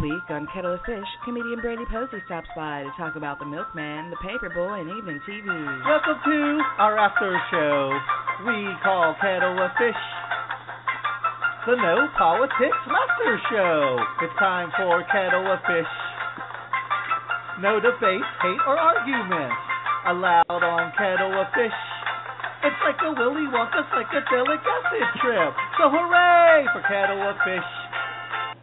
week on Kettle of Fish, comedian Brandie Posey stops by to talk about the milkman, the paperboy, and evening TV. Welcome to our after show we call Kettle of Fish. The No Politics Laughter Show. It's time for Kettle of Fish. No debate, hate, or argument allowed on Kettle of Fish. It's like a Willy Wonka psychedelic acid trip. So hooray for Kettle of Fish.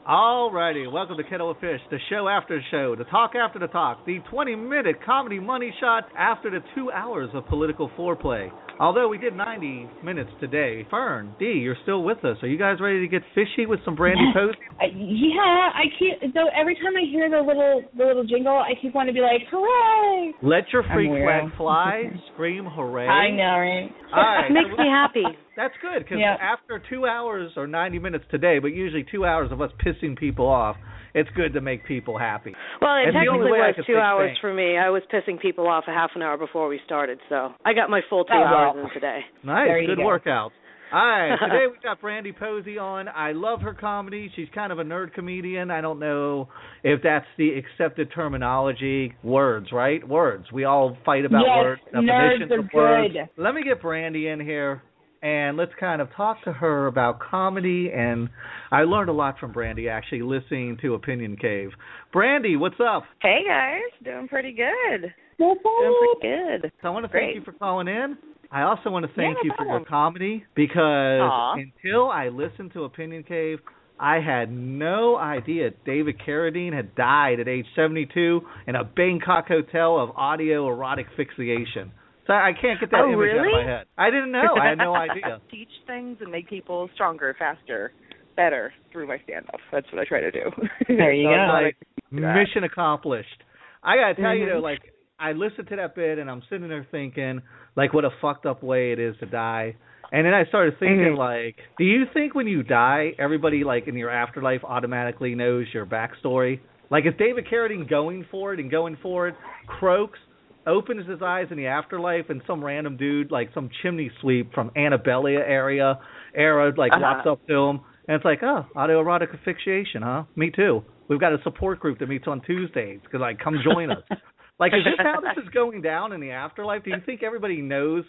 Alrighty, welcome to Kettle of Fish, the show after the show, the talk after the talk, the 20 minute comedy money shot after the two hours of political foreplay. Although we did 90 minutes today, Fern, D, you're still with us. Are you guys ready to get fishy with some Brandie Posey? I, uh, yeah, I keep. So every time I hear the little the little jingle, I keep wanting to be like, hooray! Let your freak flag fly, scream hooray. I know, right? All right. Makes me happy. That's good because Yeah. after two hours or 90 minutes today, but usually two hours of us pissing people off, it's good to make people happy. Well, it That's technically way was two hours things. for me. I was pissing people off a half an hour before we started, so I got my full two Oh, hours well. in today. Nice, There good go. workout. All right, today we got Brandie Posey on. I love her comedy. She's kind of a nerd comedian. I don't know if that's the accepted terminology. Words, right? Words. We all fight about Yes, words. nerds definitions are of words. good. Let me get Brandie in here and let's kind of talk to her about comedy. And I learned a lot from Brandie actually listening to Opinion Cave. Brandie, what's up? Hey guys, doing pretty good. What's Doing up? pretty good. So I want to Great. thank you for calling in. I also want to thank Yeah, you for your comedy because Aw. until I listened to Opinion Cave, I had no idea David Carradine had died at age 72 in a Bangkok hotel of audio erotic fixation. So I can't get that Oh, image out of my head. I didn't know. I had no idea. Teach things and make people stronger, faster, better through my stand-up. That's what I try to do. There you So go. I'm glad I Like could do that. mission accomplished. I gotta tell you Mhm. though, like I listened to that bit and I'm sitting there thinking, like, what a fucked up way it is to die. And then I started thinking, Mhm. like, do you think when you die, everybody like in your afterlife automatically knows your backstory? Like, is David Carradine going for it and going for it? Croaks, opens his eyes in the afterlife, and some random dude, like some chimney sweep from Annabella area, era, like Uh-huh. walks up to him, and it's like, oh, autoerotic asphyxiation, huh? Me too. We've got a support group that meets on Tuesdays. Cause like, come join us. like, is this how this is going down in the afterlife? Do you think everybody knows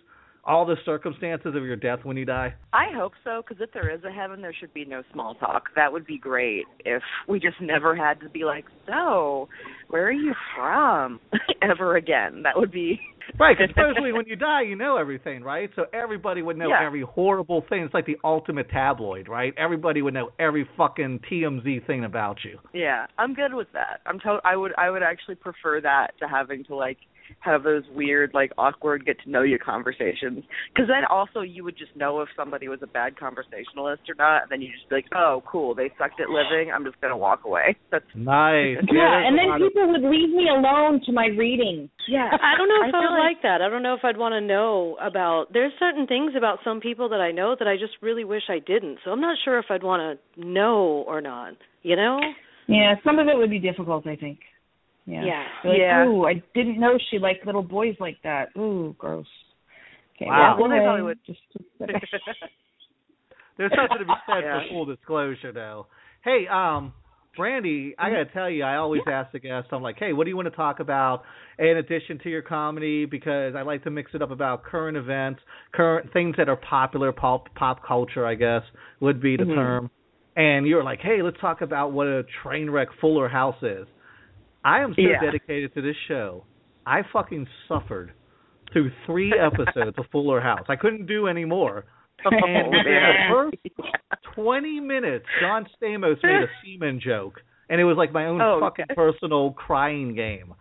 all the circumstances of your death when you die? I hope so, because if there is a heaven, there should be no small talk. That would be great if we just never had to be like, so, where are you from? Ever again. That would be. Right, supposedly when you die, you know everything, right? So everybody would know Yeah. every horrible thing. It's like the ultimate tabloid, right? Everybody would know every fucking TMZ thing about you. Yeah, I'm good with that. I'm to- I would I would actually prefer that to having to like have those weird like awkward get to know you conversations because then also you would just know if somebody was a bad conversationalist or not and then you just be like oh cool they sucked at living I'm just gonna walk away that's Nice. Yeah, and then lot of- people would leave me alone to my reading. yeah I don't know if I, feel would like that. I don't know if I'd want to know about. There's certain things about some people that I know that I just really wish I didn't. So I'm not sure if I'd want to know or not. You know? Yeah, some of it would be difficult, I think. Yeah. Yeah. Be Like, Yeah. Ooh, I didn't know she liked little boys like that. Ooh, gross. Okay, Wow. walk Well, they probably would. Just, There's something to be said Yeah. for full disclosure, though. Hey, um, Brandie, I gotta tell you, I always ask the guests, I'm like, hey, what do you want to talk about in addition to your comedy? Because I like to mix it up about current events, current things that are popular, pop pop culture, I guess would be the Mhm. term. And you're like, hey, let's talk about what a train wreck Fuller House is. I am so Yeah. dedicated to this show. I fucking suffered through three episodes of Fuller House. I couldn't do any more. oh, And the man. first 20 minutes, John Stamos made a semen joke, and it was like my own Oh, fucking okay. personal crying game.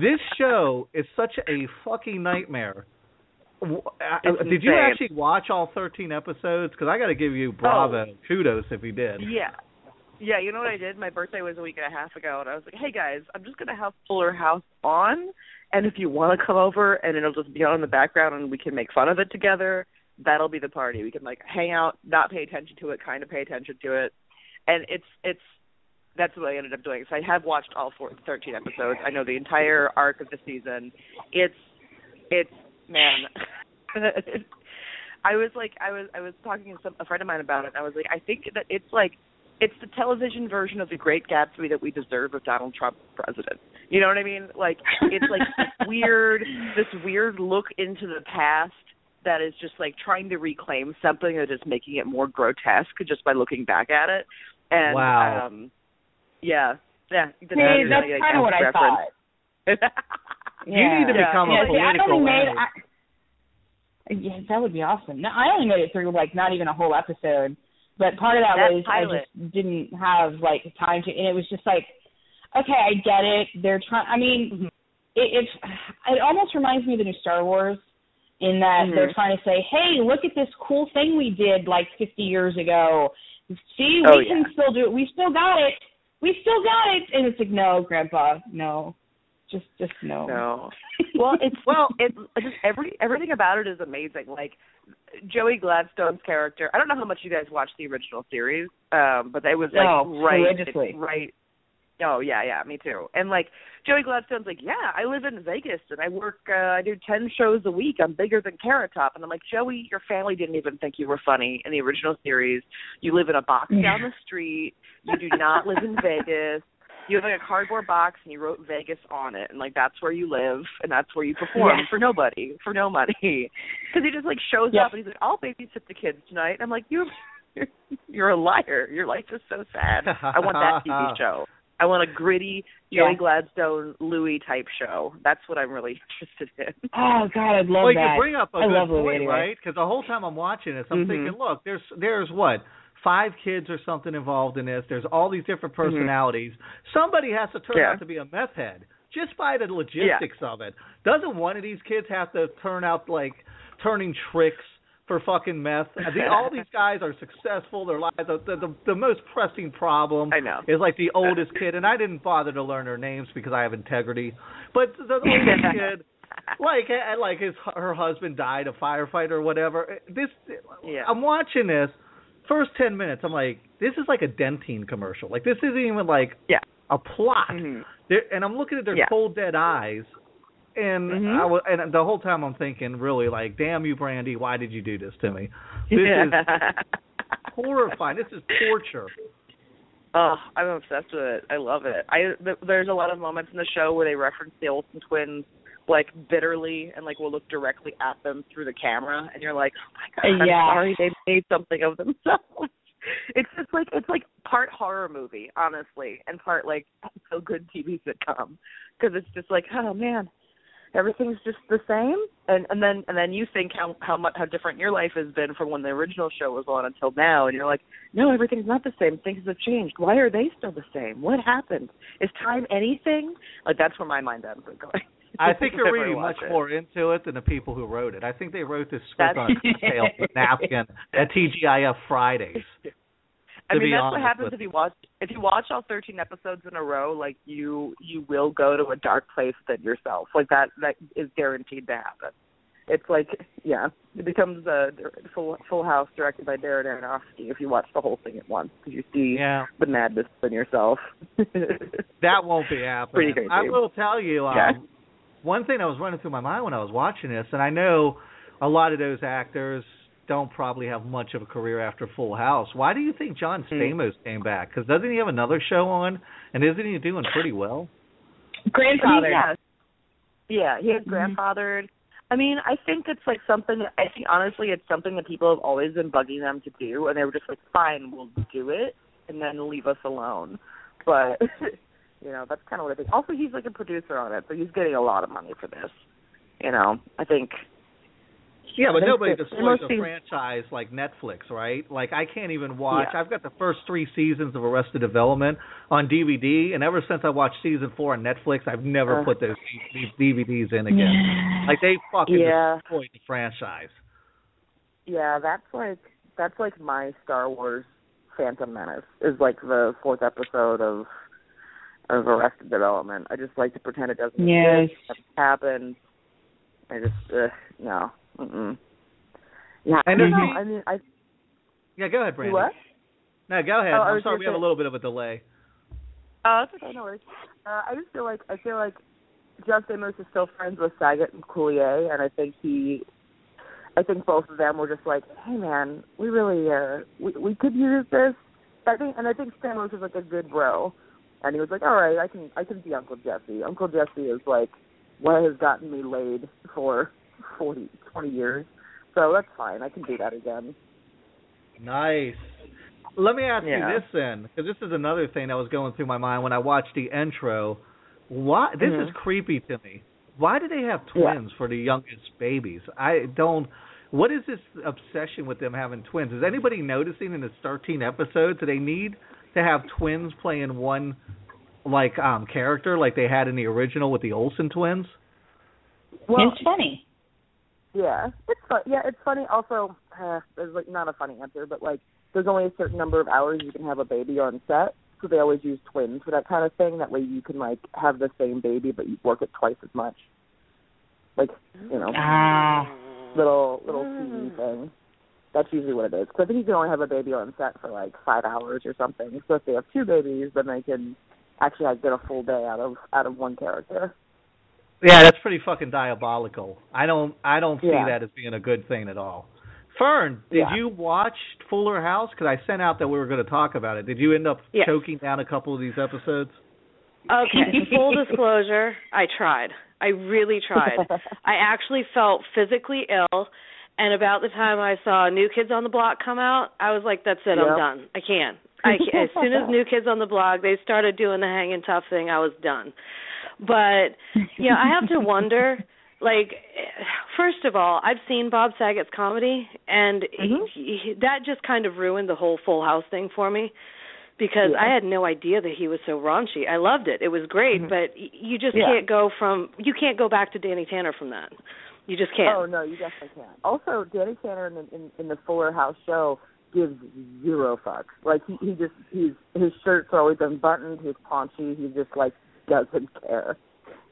This show is such a fucking nightmare. Uh, It's Did you insane. actually watch all 13 episodes? Because I got to give you bravo, kudos if you did. Yeah. Yeah, you know what I did? My birthday was a week and a half ago, and I was like, "Hey guys, I'm just gonna have Fuller House on, and if you want to come over, and it'll just be on in the background, and we can make fun of it together. That'll be the party. We can like hang out, not pay attention to it, kind of pay attention to it, and it's it's that's what I ended up doing. So I have watched all four, 13 episodes. I know the entire arc of the season. It's it's man. I was like I was I was talking to some a friend of mine about it. And I was like I think that it's like it's the television version of the Great Gatsby that we deserve of Donald Trump president. You know what I mean? Like it's like this weird, this weird look into the past that is just like trying to reclaim something that is making it more grotesque just by looking back at it. And Wow. um yeah. Yeah. Hey, that's like, kind of what I reference. thought. You need to Yeah. become yeah, a see, I political only made. analyst. I, yeah, that would be awesome. No, I only made it through like not even a whole episode, but part of that, was pilot. I just didn't have like time to, and it was just like, okay, I get it. They're trying. I mean, Mhm. it, it's it almost reminds me of the new Star Wars in that Mhm. they're trying to say, hey, look at this cool thing we did like 50 years ago. See, Oh, we can still do it. We still got it. We still got it. And it's like, no, Grandpa, no, just just no. No. Well, it's Well- it just every everything about it is amazing. Like Joey Gladstone's character. I don't know how much you guys watched the original series, um, but it was like No, right religiously. right. Oh yeah, yeah, me too. And like Joey Gladstone's like, yeah, I live in Vegas and I work. uh I do ten shows a week. I'm bigger than Carrot Top. And I'm like, Joey, your family didn't even think you were funny in the original series. You live in a box down the street. You do not live in Vegas. You have like a cardboard box and you wrote Vegas on it, and like that's where you live and that's where you perform Yeah. for nobody, for no money. Because he just like shows Yep. up and he's like, "I'll babysit the kids tonight." And I'm like, "You, you're, you're a liar. Your life is so sad. I want that TV show. I want a gritty Joey Yeah. Gladstone Louis type show. That's what I'm really interested in." Oh God, I'd love well, that. you bring up a I good love Louis point, anyway. right? Because the whole time I'm watching this, I'm Mhm. thinking, look, there's there's what five kids or something involved in this. There's all these different personalities. Somebody has to turn Yeah. out to be a meth head just by the logistics of it. Doesn't one of these kids have to turn out like turning tricks? For fucking meth, all these guys are successful. Their lives, the, the the most pressing problem I know. is like the oldest kid, and I didn't bother to learn their names because I have integrity. But the oldest kid, like uh, like his her husband died a firefighter or whatever. This Yeah. I'm watching this first 10 minutes I'm like this is like a Dentyne commercial. Like this isn't even like Yeah. a plot. Mhm. And I'm looking at their Yeah. cold dead eyes and Mhm. I was and the whole time I'm thinking really like damn you Brandie, why did you do this to me? This is horrifying. This is torture. Oh, I'm obsessed with it. I love it. I th- there's a lot of moments in the show where they reference the Olsen twins like bitterly and like will look directly at them through the camera and you're like, "Oh my god, I'm Yeah. sorry they made something of themselves." It's just like it's like part horror movie, honestly, and part like so good TV sitcom because it's just like, "Oh man, everything's just the same." And and then and then you think how how much how different your life has been from when the original show was on until now and you're like, no, everything's not the same. Things have changed. Why are they still the same? What happened? Is time anything? Like that's where my mind ends up going. I think you're reading much it. more into it than the people who wrote it. I think they wrote this script That's- on a cocktail napkin at TGIF Fridays. I mean that's what happens if you watch if you watch all 13 episodes in a row. Like you you will go to a dark place than yourself. Like that that is guaranteed to happen. It's like yeah, it becomes a full Full House directed by Darren Aronofsky if you watch the whole thing at once because you see Yeah, the madness in yourself. that won't be happening. Pretty crazy. I will tell you, um, Yeah. One thing that was running through my mind when I was watching this, and I know a lot of those actors don't probably have much of a career after Full House. Why do you think John Hmm. Stamos came back? Because doesn't he have another show on, and isn't he doing pretty well? Grandfather. Yeah, yeah, he has Mhm. grandfathered. I mean, I think it's like something. I think honestly, it's something that people have always been bugging them to do, and they were just like, "Fine, we'll do it," and then leave us alone. But you know, that's kind of what I think. Also, he's like a producer on it, so he's getting a lot of money for this. You know, I think. Yeah, but nobody destroys a mostly- franchise like Netflix, right? Like I can't even watch. Yeah. I've got the first three seasons of Arrested Development on DVD, and ever since I watched season four on Netflix, I've never Uh. put those these DVDs in again. Like they fucking Yeah. destroyed the franchise. Yeah, that's like that's like my Star Wars Phantom Menace is like the fourth episode of of Arrested Development. I just like to pretend it doesn't Yes. exist, hasn't. I just uh, no. Mm-mm. Yeah, I And don't know. the- I mean, I Yeah, go ahead, Brandon. what? No, go ahead. Oh, I I'm sorry, we have a little bit of a delay. Oh, that's okay, no worries. Uh, I just feel like I feel like John Stamos is still friends with Saget and Coulier, and I think he, I think both of them were just like, hey man, we really uh we we could use this I think, and I think Stamos is like a good bro, and he was like, all right, I can, I can be Uncle Jesse. Uncle Jesse is like what has gotten me laid for forty, twenty years, so that's fine. I can do that again. Nice. Let me ask Yeah. you this then, because this is another thing that was going through my mind when I watched the intro. Why this is Mhm. creepy to me. Why do they have Yeah. twins for the youngest babies? I don't. What is this obsession with them having twins? Is anybody noticing in the 13 episodes that they need to have twins playing one like um character like they had in the original with the Olsen twins? Well, it's funny. Yeah, it's fun. Yeah, it's funny. Also, uh, there's like not a funny answer, but like there's only a certain number of hours you can have a baby on set, so they always use twins for that kind of thing. That way you can like have the same baby, but you work it twice as much. Like you know, Ah. little little TV thing. That's usually what it is. So I think you can only have a baby on set for like five hours or something. So if they have two babies, then they can actually like, get a full day out of out of one character. Yeah, that's pretty fucking diabolical. I don't I don't see Yeah. that as being a good thing at all. Fern, did Yeah. you watch Fuller House? Because I sent out that we were going to talk about it. Did you end up Yes. choking down a couple of these episodes? Okay, full disclosure, I tried. I really tried. I actually felt physically ill, and about the time I saw New Kids on the Block come out, I was like, "That's it, I'm done. I can't." I as soon as New Kids on the Block they started doing the hanging tough thing, I was done. But yeah, I have to wonder. Like, first of all, I've seen Bob Saget's comedy, and Mhm. he, he, that just kind of ruined the whole Full House thing for me because Yeah. I had no idea that he was so raunchy. I loved it; it was great, Mhm. but you just Yeah. can't go from you can't go back to Danny Tanner from that. You just can't. Oh no, you definitely can't. Also, Danny Tanner in the, in, in the Fuller House show gives zero fucks. Like he he just he's his shirts are always unbuttoned. He's paunchy. He just like doesn't care.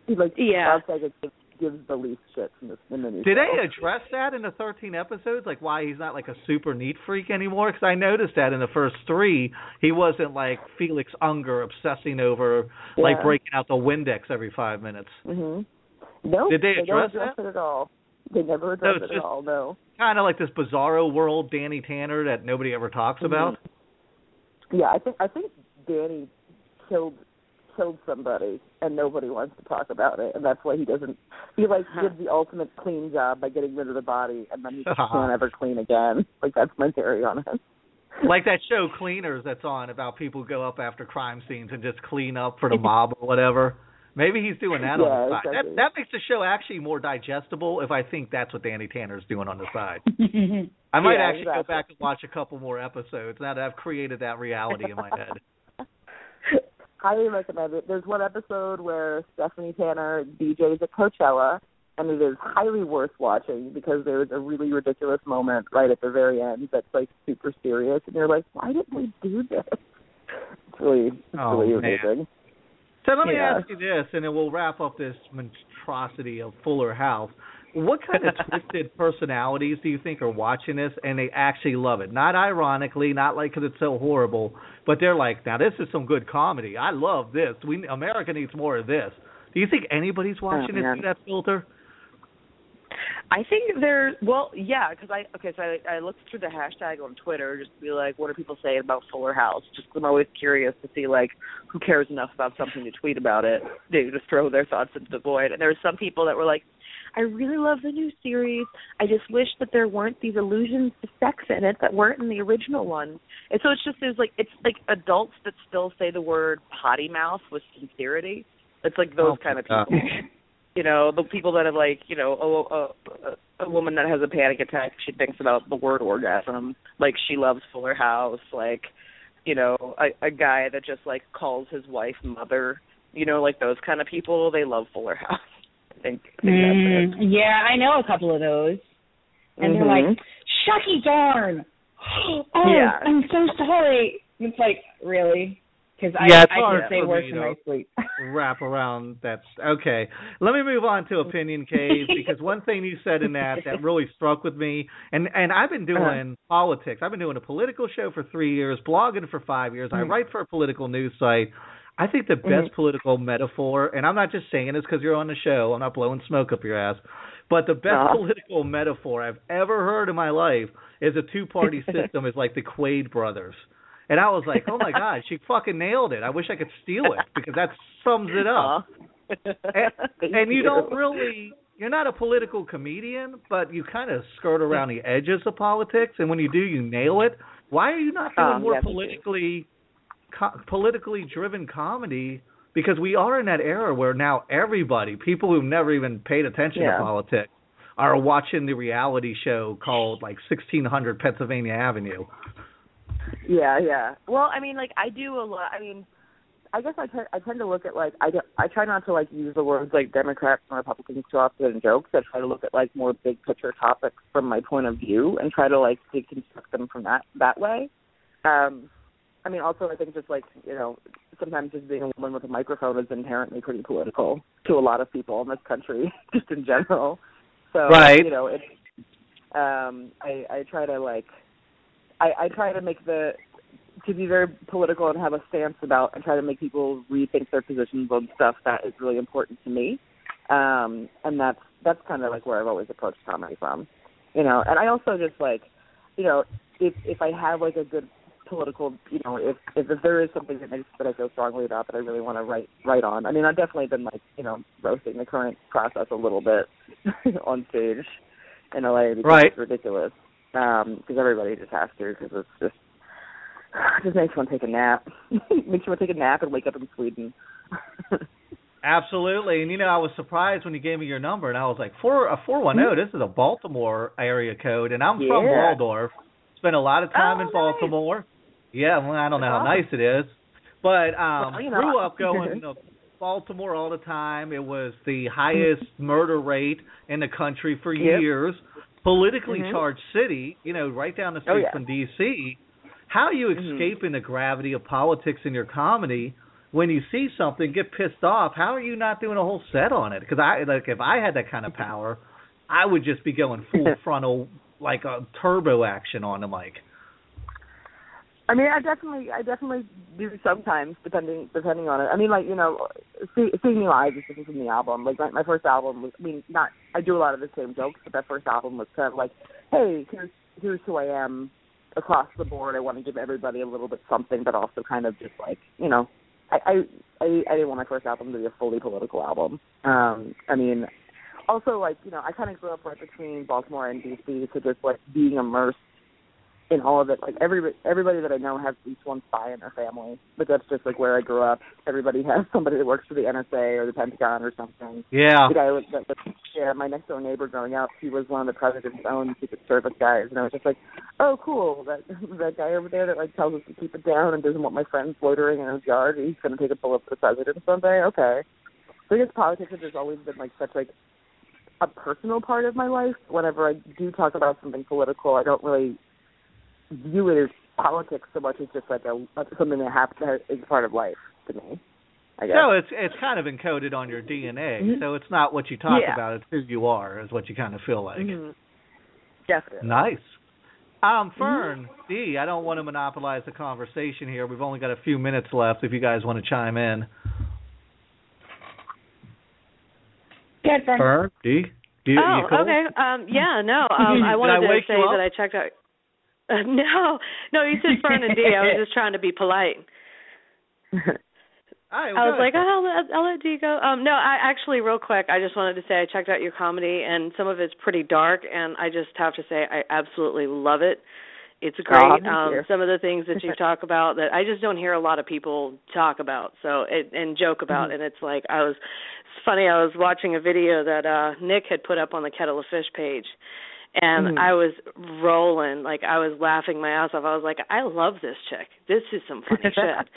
He like Yeah. Bob Saget gives, gives the least shit in the in the new Did show. they address that in the 13 episodes? Like why he's not like a super neat freak anymore? Because I noticed that in the first three, he wasn't like Felix Unger obsessing over like breaking out the Windex every five minutes. Mhm. No. Did they don't address address that? it at all. They never address it's it at all. No. Kind of like this bizarro world Danny Tanner that nobody ever talks about. Mhm. Yeah, I think I think Danny killed killed somebody and nobody wants to talk about it and that's why he doesn't he like did the ultimate clean job by getting rid of the body and then he just can't ever clean again. Like that's my theory on it. like that show Cleaners that's on about people go up after crime scenes and just clean up for the mob or whatever. Maybe he's doing that on the side. exactly. That that makes the show actually more digestible if I think that's what Danny Tanner's doing on the side. I might Yeah, actually go back and watch a couple more episodes now that I've created that reality in my head. Highly recommend it. There's one episode where Stephanie Tanner DJs at Coachella and it is highly worth watching because there's a really ridiculous moment right at the very end that's like super serious and you're like, Why didn't we do this? It's really it's Oh, really man. So let me Yeah. ask you this, and then we'll wrap up this monstrosity of Fuller House. What kind of twisted personalities do you think are watching this and they actually love it? Not ironically, not like because it's so horrible, but they're like, now this is some good comedy. I love this. We America needs more of this. Do you think anybody's watching oh, this man. through that filter? I think there's well, yeah, because I okay, so I I looked through the hashtag on Twitter just to be like, what are people saying about Fuller House? Just 'cause I'm always curious to see like who cares enough about something to tweet about it. They just throw their thoughts into the void. And there were some people that were like, I really love the new series. I just wish that there weren't these allusions to sex in it that weren't in the original one. And so it's just there's like it's like adults that still say the word potty mouth with sincerity. It's like those Oh, kind of people you know the people that have like you know a, a a woman that has a panic attack she thinks about the word orgasm like she loves fuller house like you know a a guy that just like calls his wife mother you know like those kind of people they love fuller house i think, I think Mm, yeah, I know a couple of those. And they're Mhm. like, Shucky darn. Oh, Yeah. I'm so sorry. It's like, really? Because I, Yeah, it's I hard can say worse in my sleep. wrap around that's okay. Let me move on to opinion cave because one thing you said in that that really struck with me and and I've been doing Uh-huh. politics. I've been doing a political show for 3 years, blogging for 5 years. I Mhm. write for a political news site. I think the best Mhm. political metaphor and I'm not just saying this cuz you're on the show. I'm not blowing smoke up your ass. But the best Uh-huh. political metaphor I've ever heard in my life is a two-party system is like the Quaid brothers. And I was like, oh my god, she fucking nailed it. I wish I could steal it because that sums it up. and, and you don't really you're not a political comedian, but you kind of skirt around the edges of politics, and when you do, you nail it. Why are you not doing Um, more politically co- politically driven comedy? Because we are in that era where now everybody, people who've never even paid attention Yeah. to politics, are watching the reality show called like 1600 Pennsylvania Avenue. Yeah, yeah. Well, I mean, like I do a lot. I mean, I guess I tend I tend to look at like I do, I try not to like use the words like Democrats and Republicans too often in jokes. I try to look at like more big picture topics from my point of view and try to like deconstruct them from that that way. Um, I mean, also I think just like you know sometimes just being a woman with a microphone is inherently pretty political to a lot of people in this country, just in general. So Right. you know it's um I I try to like I, I try to make the to be very political and have a stance about and try to make people rethink their positions on stuff that is really important to me. Um and that's that's kind of like where I've always approached comedy from. You know, and I also just like, you know, if if I have like a good political, you know, if if, if there is something that makes that I feel strongly about that I really want to write write on. I mean, I've definitely been like, you know, roasting the current process a little bit on stage in LA because Right. it's ridiculous. Um, because everybody just has to because it's just it just makes you want to take a nap. makes you want to take a nap and wake up in Sweden. Absolutely, and you know I was surprised when you gave me your number, and I was like, four a four one zero. This is a Baltimore area code, and I'm from Yeah. Waldorf. Spent a lot of time Oh, in nice. Baltimore. Yeah, well, I don't know how nice it is, but um, Well, you know, grew up going to Baltimore all the time. It was the highest murder rate in the country for Yep. years. Politically Mhm. charged city, you know, right down the Oh, street yeah. from D.C. How are you Mhm. escaping the gravity of politics in your comedy? when you see something, get pissed off. How are you not doing a whole set on it? Because I like if I had that kind of power, I would just be going full frontal like a turbo action on the mic. I mean, I definitely, I definitely do sometimes, depending depending on it. I mean, like you know, see, seeing me live is different from the album. Like my, my first album was, I mean, not I do a lot of the same jokes, but that first album was kind of like, hey, here's here's who I am across the board. I want to give everybody a little bit something, but also kind of just like you know, I I I, I didn't want my first album to be a fully political album. Um, I mean, also like you know, I kind of grew up right between Baltimore and DC, so just like being immersed in all of it. Like everybody, everybody that I know has at least one spy in their family. But that's just like where I grew up. Everybody has somebody that works for the NSA or the Pentagon or something. Yeah. The guy was, that, that, yeah, my next door neighbor growing up, he was one of the president's own Secret Service guys, and I was just like, oh, cool. That that guy over there that like tells us to keep it down and doesn't want my friends loitering in his yard. He's going to take a bullet for the president someday. Okay. So I guess politics has always been like such like a personal part of my life. Whenever I do talk about something political, I don't really view it as politics so much as just like a something that happens that is part of life to me. I guess. So it's it's kind of encoded on your DNA. Mhm. So it's not what you talk Yeah. about; it's who you are, is what you kind of feel like. Mhm. Definitely. Nice. Um, Fern, D, I don't want to monopolize the conversation here. We've only got a few minutes left. If you guys want to chime in, Good, Fern. Fern, D, D, you oh, cool? okay. Um, yeah, no. Um, I wanted I to say that I checked out. Uh, no, no, you said Fern and D. I was just trying to be polite. All right, I was like, oh, I'll let, I'll let D go. Um, no, I actually, real quick, I just wanted to say I checked out your comedy, and some of it's pretty dark, and I just have to say I absolutely love it. It's great. Aw, thank um, you. some of the things that you talk about that I just don't hear a lot of people talk about, so it, and joke about, Mhm. and it's like I was. It's funny. I was watching a video that uh Nick had put up on the Kettle of Fish page, and Mhm. I was rolling, like I was laughing my ass off. I was like, I love this chick. This is some funny shit.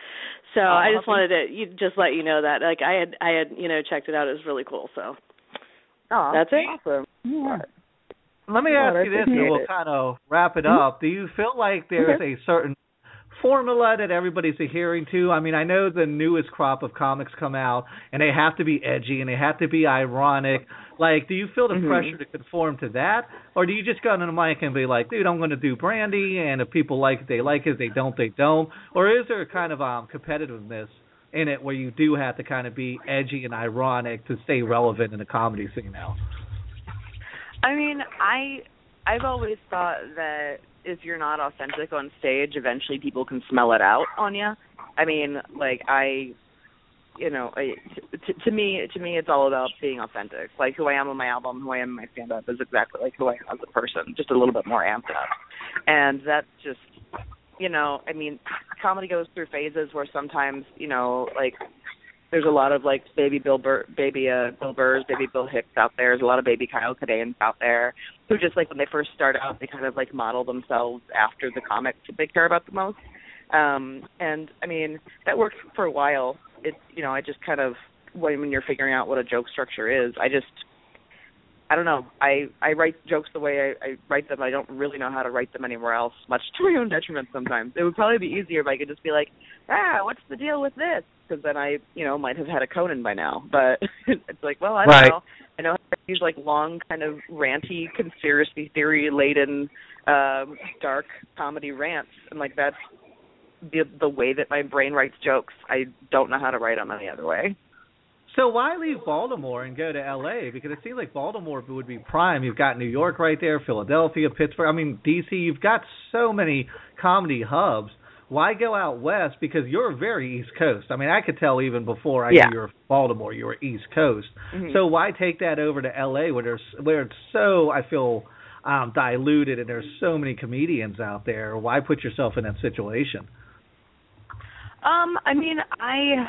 So I just wanted to you just let you know that. Like I had I had, you know, checked it out. It was really cool. So Oh, That's it? Awesome. Yeah. Let me ask I you this, and we'll it. kind of wrap it up. Do you feel like there's a certain formula that everybody's adhering to? I mean, I know the newest crop of comics come out, and they have to be edgy and they have to be ironic. Like, do you feel the Mhm. pressure to conform to that, or do you just go on the mic and be like, "Dude, I'm going to do Brandie, and if people like it, they like it. If they don't, they don't." Or is there a kind of um competitiveness in it where you do have to kind of be edgy and ironic to stay relevant in the comedy scene now? I mean, I I've always thought that if you're not authentic on stage, eventually people can smell it out on you. I mean, like I you know, I, to, to me, to me, it's all about being authentic. Like who I am on my album, who I am in my stand-up is exactly like who I am as a person, just a little bit more amped up. And that's just, you know, I mean, comedy goes through phases where sometimes, you know, like there's a lot of like baby Bill Burr, baby uh, Bill Burrs, baby Bill Hicks out there. There's a lot of baby Kyle Kinanes out there who just like when they first start out, they kind of like model themselves after the comics that they care about the most. Um, and I mean, that worked for a while it's you know I just kind of when when you're figuring out what a joke structure is, I just I don't know. I I write jokes the way I, I write them. I don't really know how to write them anywhere else, much to my own detriment sometimes. It would probably be easier if I could just be like, ah, what's the deal with this? Because then I, you know, might have had a Conan by now. But it's like, well, I don't right. know. I know how to use like long, kind of ranty, conspiracy theory laden, um, dark comedy rants, and like that's the the way that my brain writes jokes. I don't know how to write them any other way. So why leave Baltimore and go to L.A. Because it seems like Baltimore would be prime. You've got New York right there, Philadelphia, Pittsburgh. I mean D.C. You've got so many comedy hubs. Why go out west? Because you're very East Coast. I mean, I could tell even before I yeah. knew you were Baltimore, you were East Coast. Mm-hmm. So why take that over to L.A. where there's where it's so I feel um diluted and there's so many comedians out there. Why put yourself in that situation? Um, I mean, I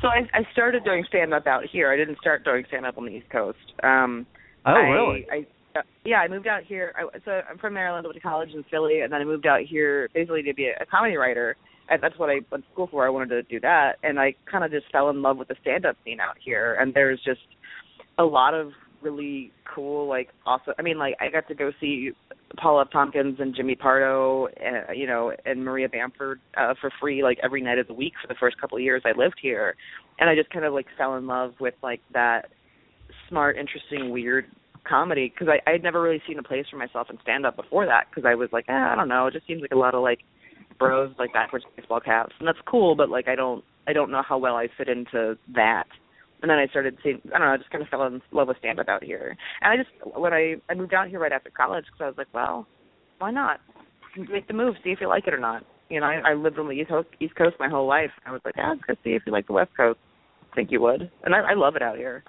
so I I started doing stand up out here. I didn't start doing stand up on the East Coast. Um Oh, I, really? I uh, yeah, I moved out here. I, so I'm from Maryland. I went to college in Philly, and then I moved out here basically to be a, a comedy writer. And that's what I went to school for. I wanted to do that, and I kind of just fell in love with the stand-up scene out here. And there's just a lot of really cool, like awesome. I mean, like I got to go see Paul F. Tompkins and Jimmy Pardo, uh, you know, and Maria Bamford uh, for free, like every night of the week for the first couple of years I lived here, and I just kind of like fell in love with like that smart, interesting, weird comedy because I I had never really seen a place for myself in stand up before that because I was like, eh, I don't know, it just seems like a lot of like bros like backwards baseball caps, and that's cool, but like I don't I don't know how well I fit into that and then I started seeing I don't know I just kind of fell in love with stand up out here and I just when I I moved out here right after college because I was like well why not make the move see if you like it or not you know I, I lived on the east coast east coast my whole life I was like yeah let's go see if you like the west coast I think you would and I, I love it out here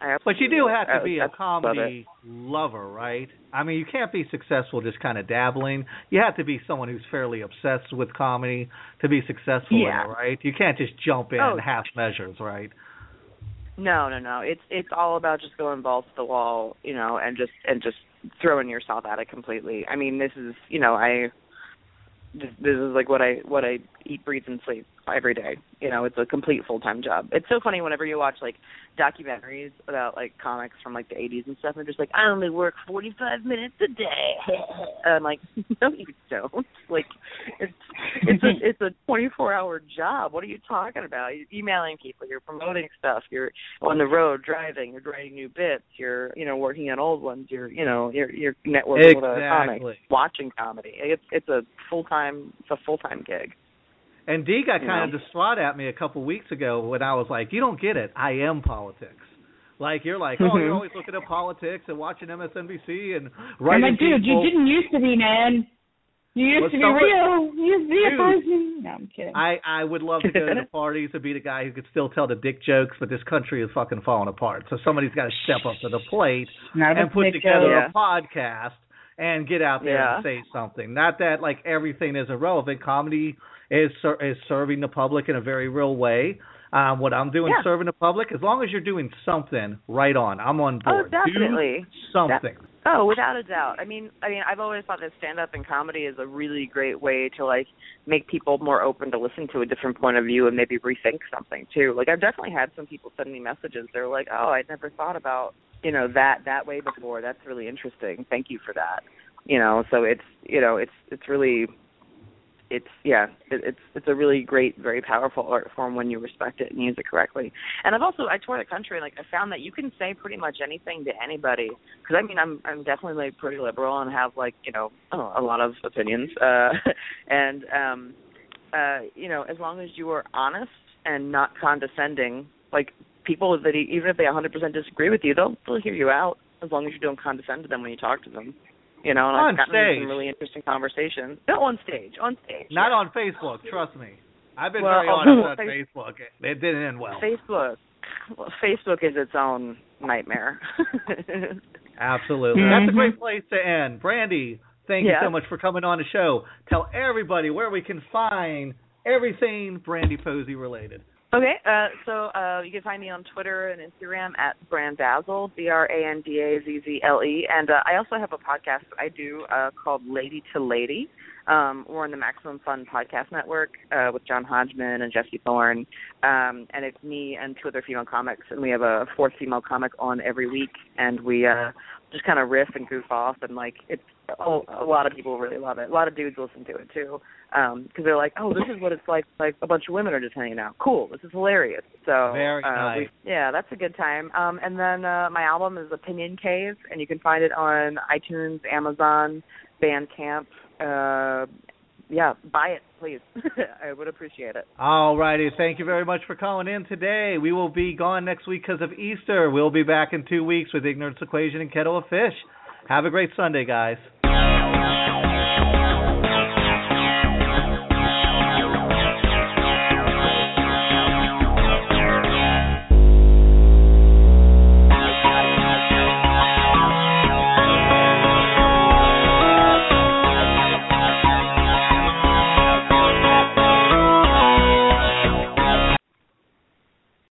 I but you do have to be a comedy lover, right? I mean, you can't be successful just kind of dabbling. You have to be someone who's fairly obsessed with comedy to be successful yeah. it, right? You can't just jump in oh. half measures, right? No, no, no. It's it's all about just going balls to the wall, you know, and just and just throwing yourself at it completely. I mean, this is, you know, I this, this is like what I what I eat, breathe, and sleep every day. You know, it's a complete full time job. It's so funny whenever you watch like documentaries about like comics from like the eighties and stuff, and just like I only work forty five minutes a day. and I'm like, no, you don't. Like, it's it's a it's a twenty four hour job. What are you talking about? You're emailing people, you're promoting stuff, you're on the road driving, you're writing new bits, you're you know working on old ones, you're you know you're you're networking exactly. with other comics, watching comedy. It's it's a full time it's a full time gig. And D got You kind know? of distraught at me a couple weeks ago when I was like, "You don't get it. I am politics." Like you're like, "Oh, you're Mhm. always looking at politics and watching MSNBC and writing. I'm like, dude, you didn't used to be, man. You used Well, to be somebody- real. You used to be Dude. a person. No, I'm kidding. I I would love to go to the parties and be the guy who could still tell the dick jokes, but this country is fucking falling apart. So somebody's got to step up to the plate Not and put big together joke. a podcast and get out there Yeah. and say something. Not that like everything is irrelevant. Comedy is ser- is serving the public in a very real way. Um, what I'm doing Yeah. serving the public, as long as you're doing something, right on. I'm on board. Oh, board. definitely. Do something. Oh, without a doubt. I mean, I mean, I've always thought that stand up and comedy is a really great way to like make people more open to listen to a different point of view and maybe rethink something too. Like I've definitely had some people send me messages. They're like, "Oh, I never thought about, you know, that that way before. That's really interesting. Thank you for that." You know, so it's, you know, it's it's really it's yeah, it, it's it's a really great, very powerful art form when you respect it and use it correctly. And I've also I toured the country, like I found that you can say pretty much anything to anybody. Because I mean, I'm I'm definitely like pretty liberal and have like you know oh, a lot of opinions. Uh, and um, uh, you know, as long as you are honest and not condescending, like people that even if they 100% disagree with you, they'll they'll hear you out as long as you don't condescend to them when you talk to them. You know, and On I've gotten stage. some really interesting conversations. No, on stage, on stage. Not yeah. on Facebook, trust me. I've been Well, very on honest on Facebook. It didn't end well. Facebook. Well, Facebook is its own nightmare. Absolutely. That's a Mhm. great place to end. Brandie, thank Yeah. you so much for coming on the show. Tell everybody where we can find everything Brandie Posey related. Okay, uh, so uh, you can find me on Twitter and Instagram at Brandazzle, B R A N D A Z Z L E, and uh, I also have a podcast I do uh, called Lady to Lady. Um, we're on the Maximum Fun Podcast Network uh, with John Hodgman and Jesse Thorn, um, and it's me and two other female comics, and we have a fourth female comic on every week, and we uh, just kind of riff and goof off, and like it's oh, a lot of people really love it. A lot of dudes listen to it too because they're like, "Oh, this is what it's like. Like a bunch of women are just hanging out. Cool. This is hilarious." So Very uh, nice. we- yeah, that's a good time. Um, and then uh, my album is Opinion Cave, and you can find it on iTunes, Amazon, Bandcamp. Uh, yeah, buy it, please. I would appreciate it. All righty. Thank you very much for calling in today. We will be gone next week because of Easter. We'll be back in two weeks with Ignorance Equation and Kettle of Fish. Have a great Sunday, guys.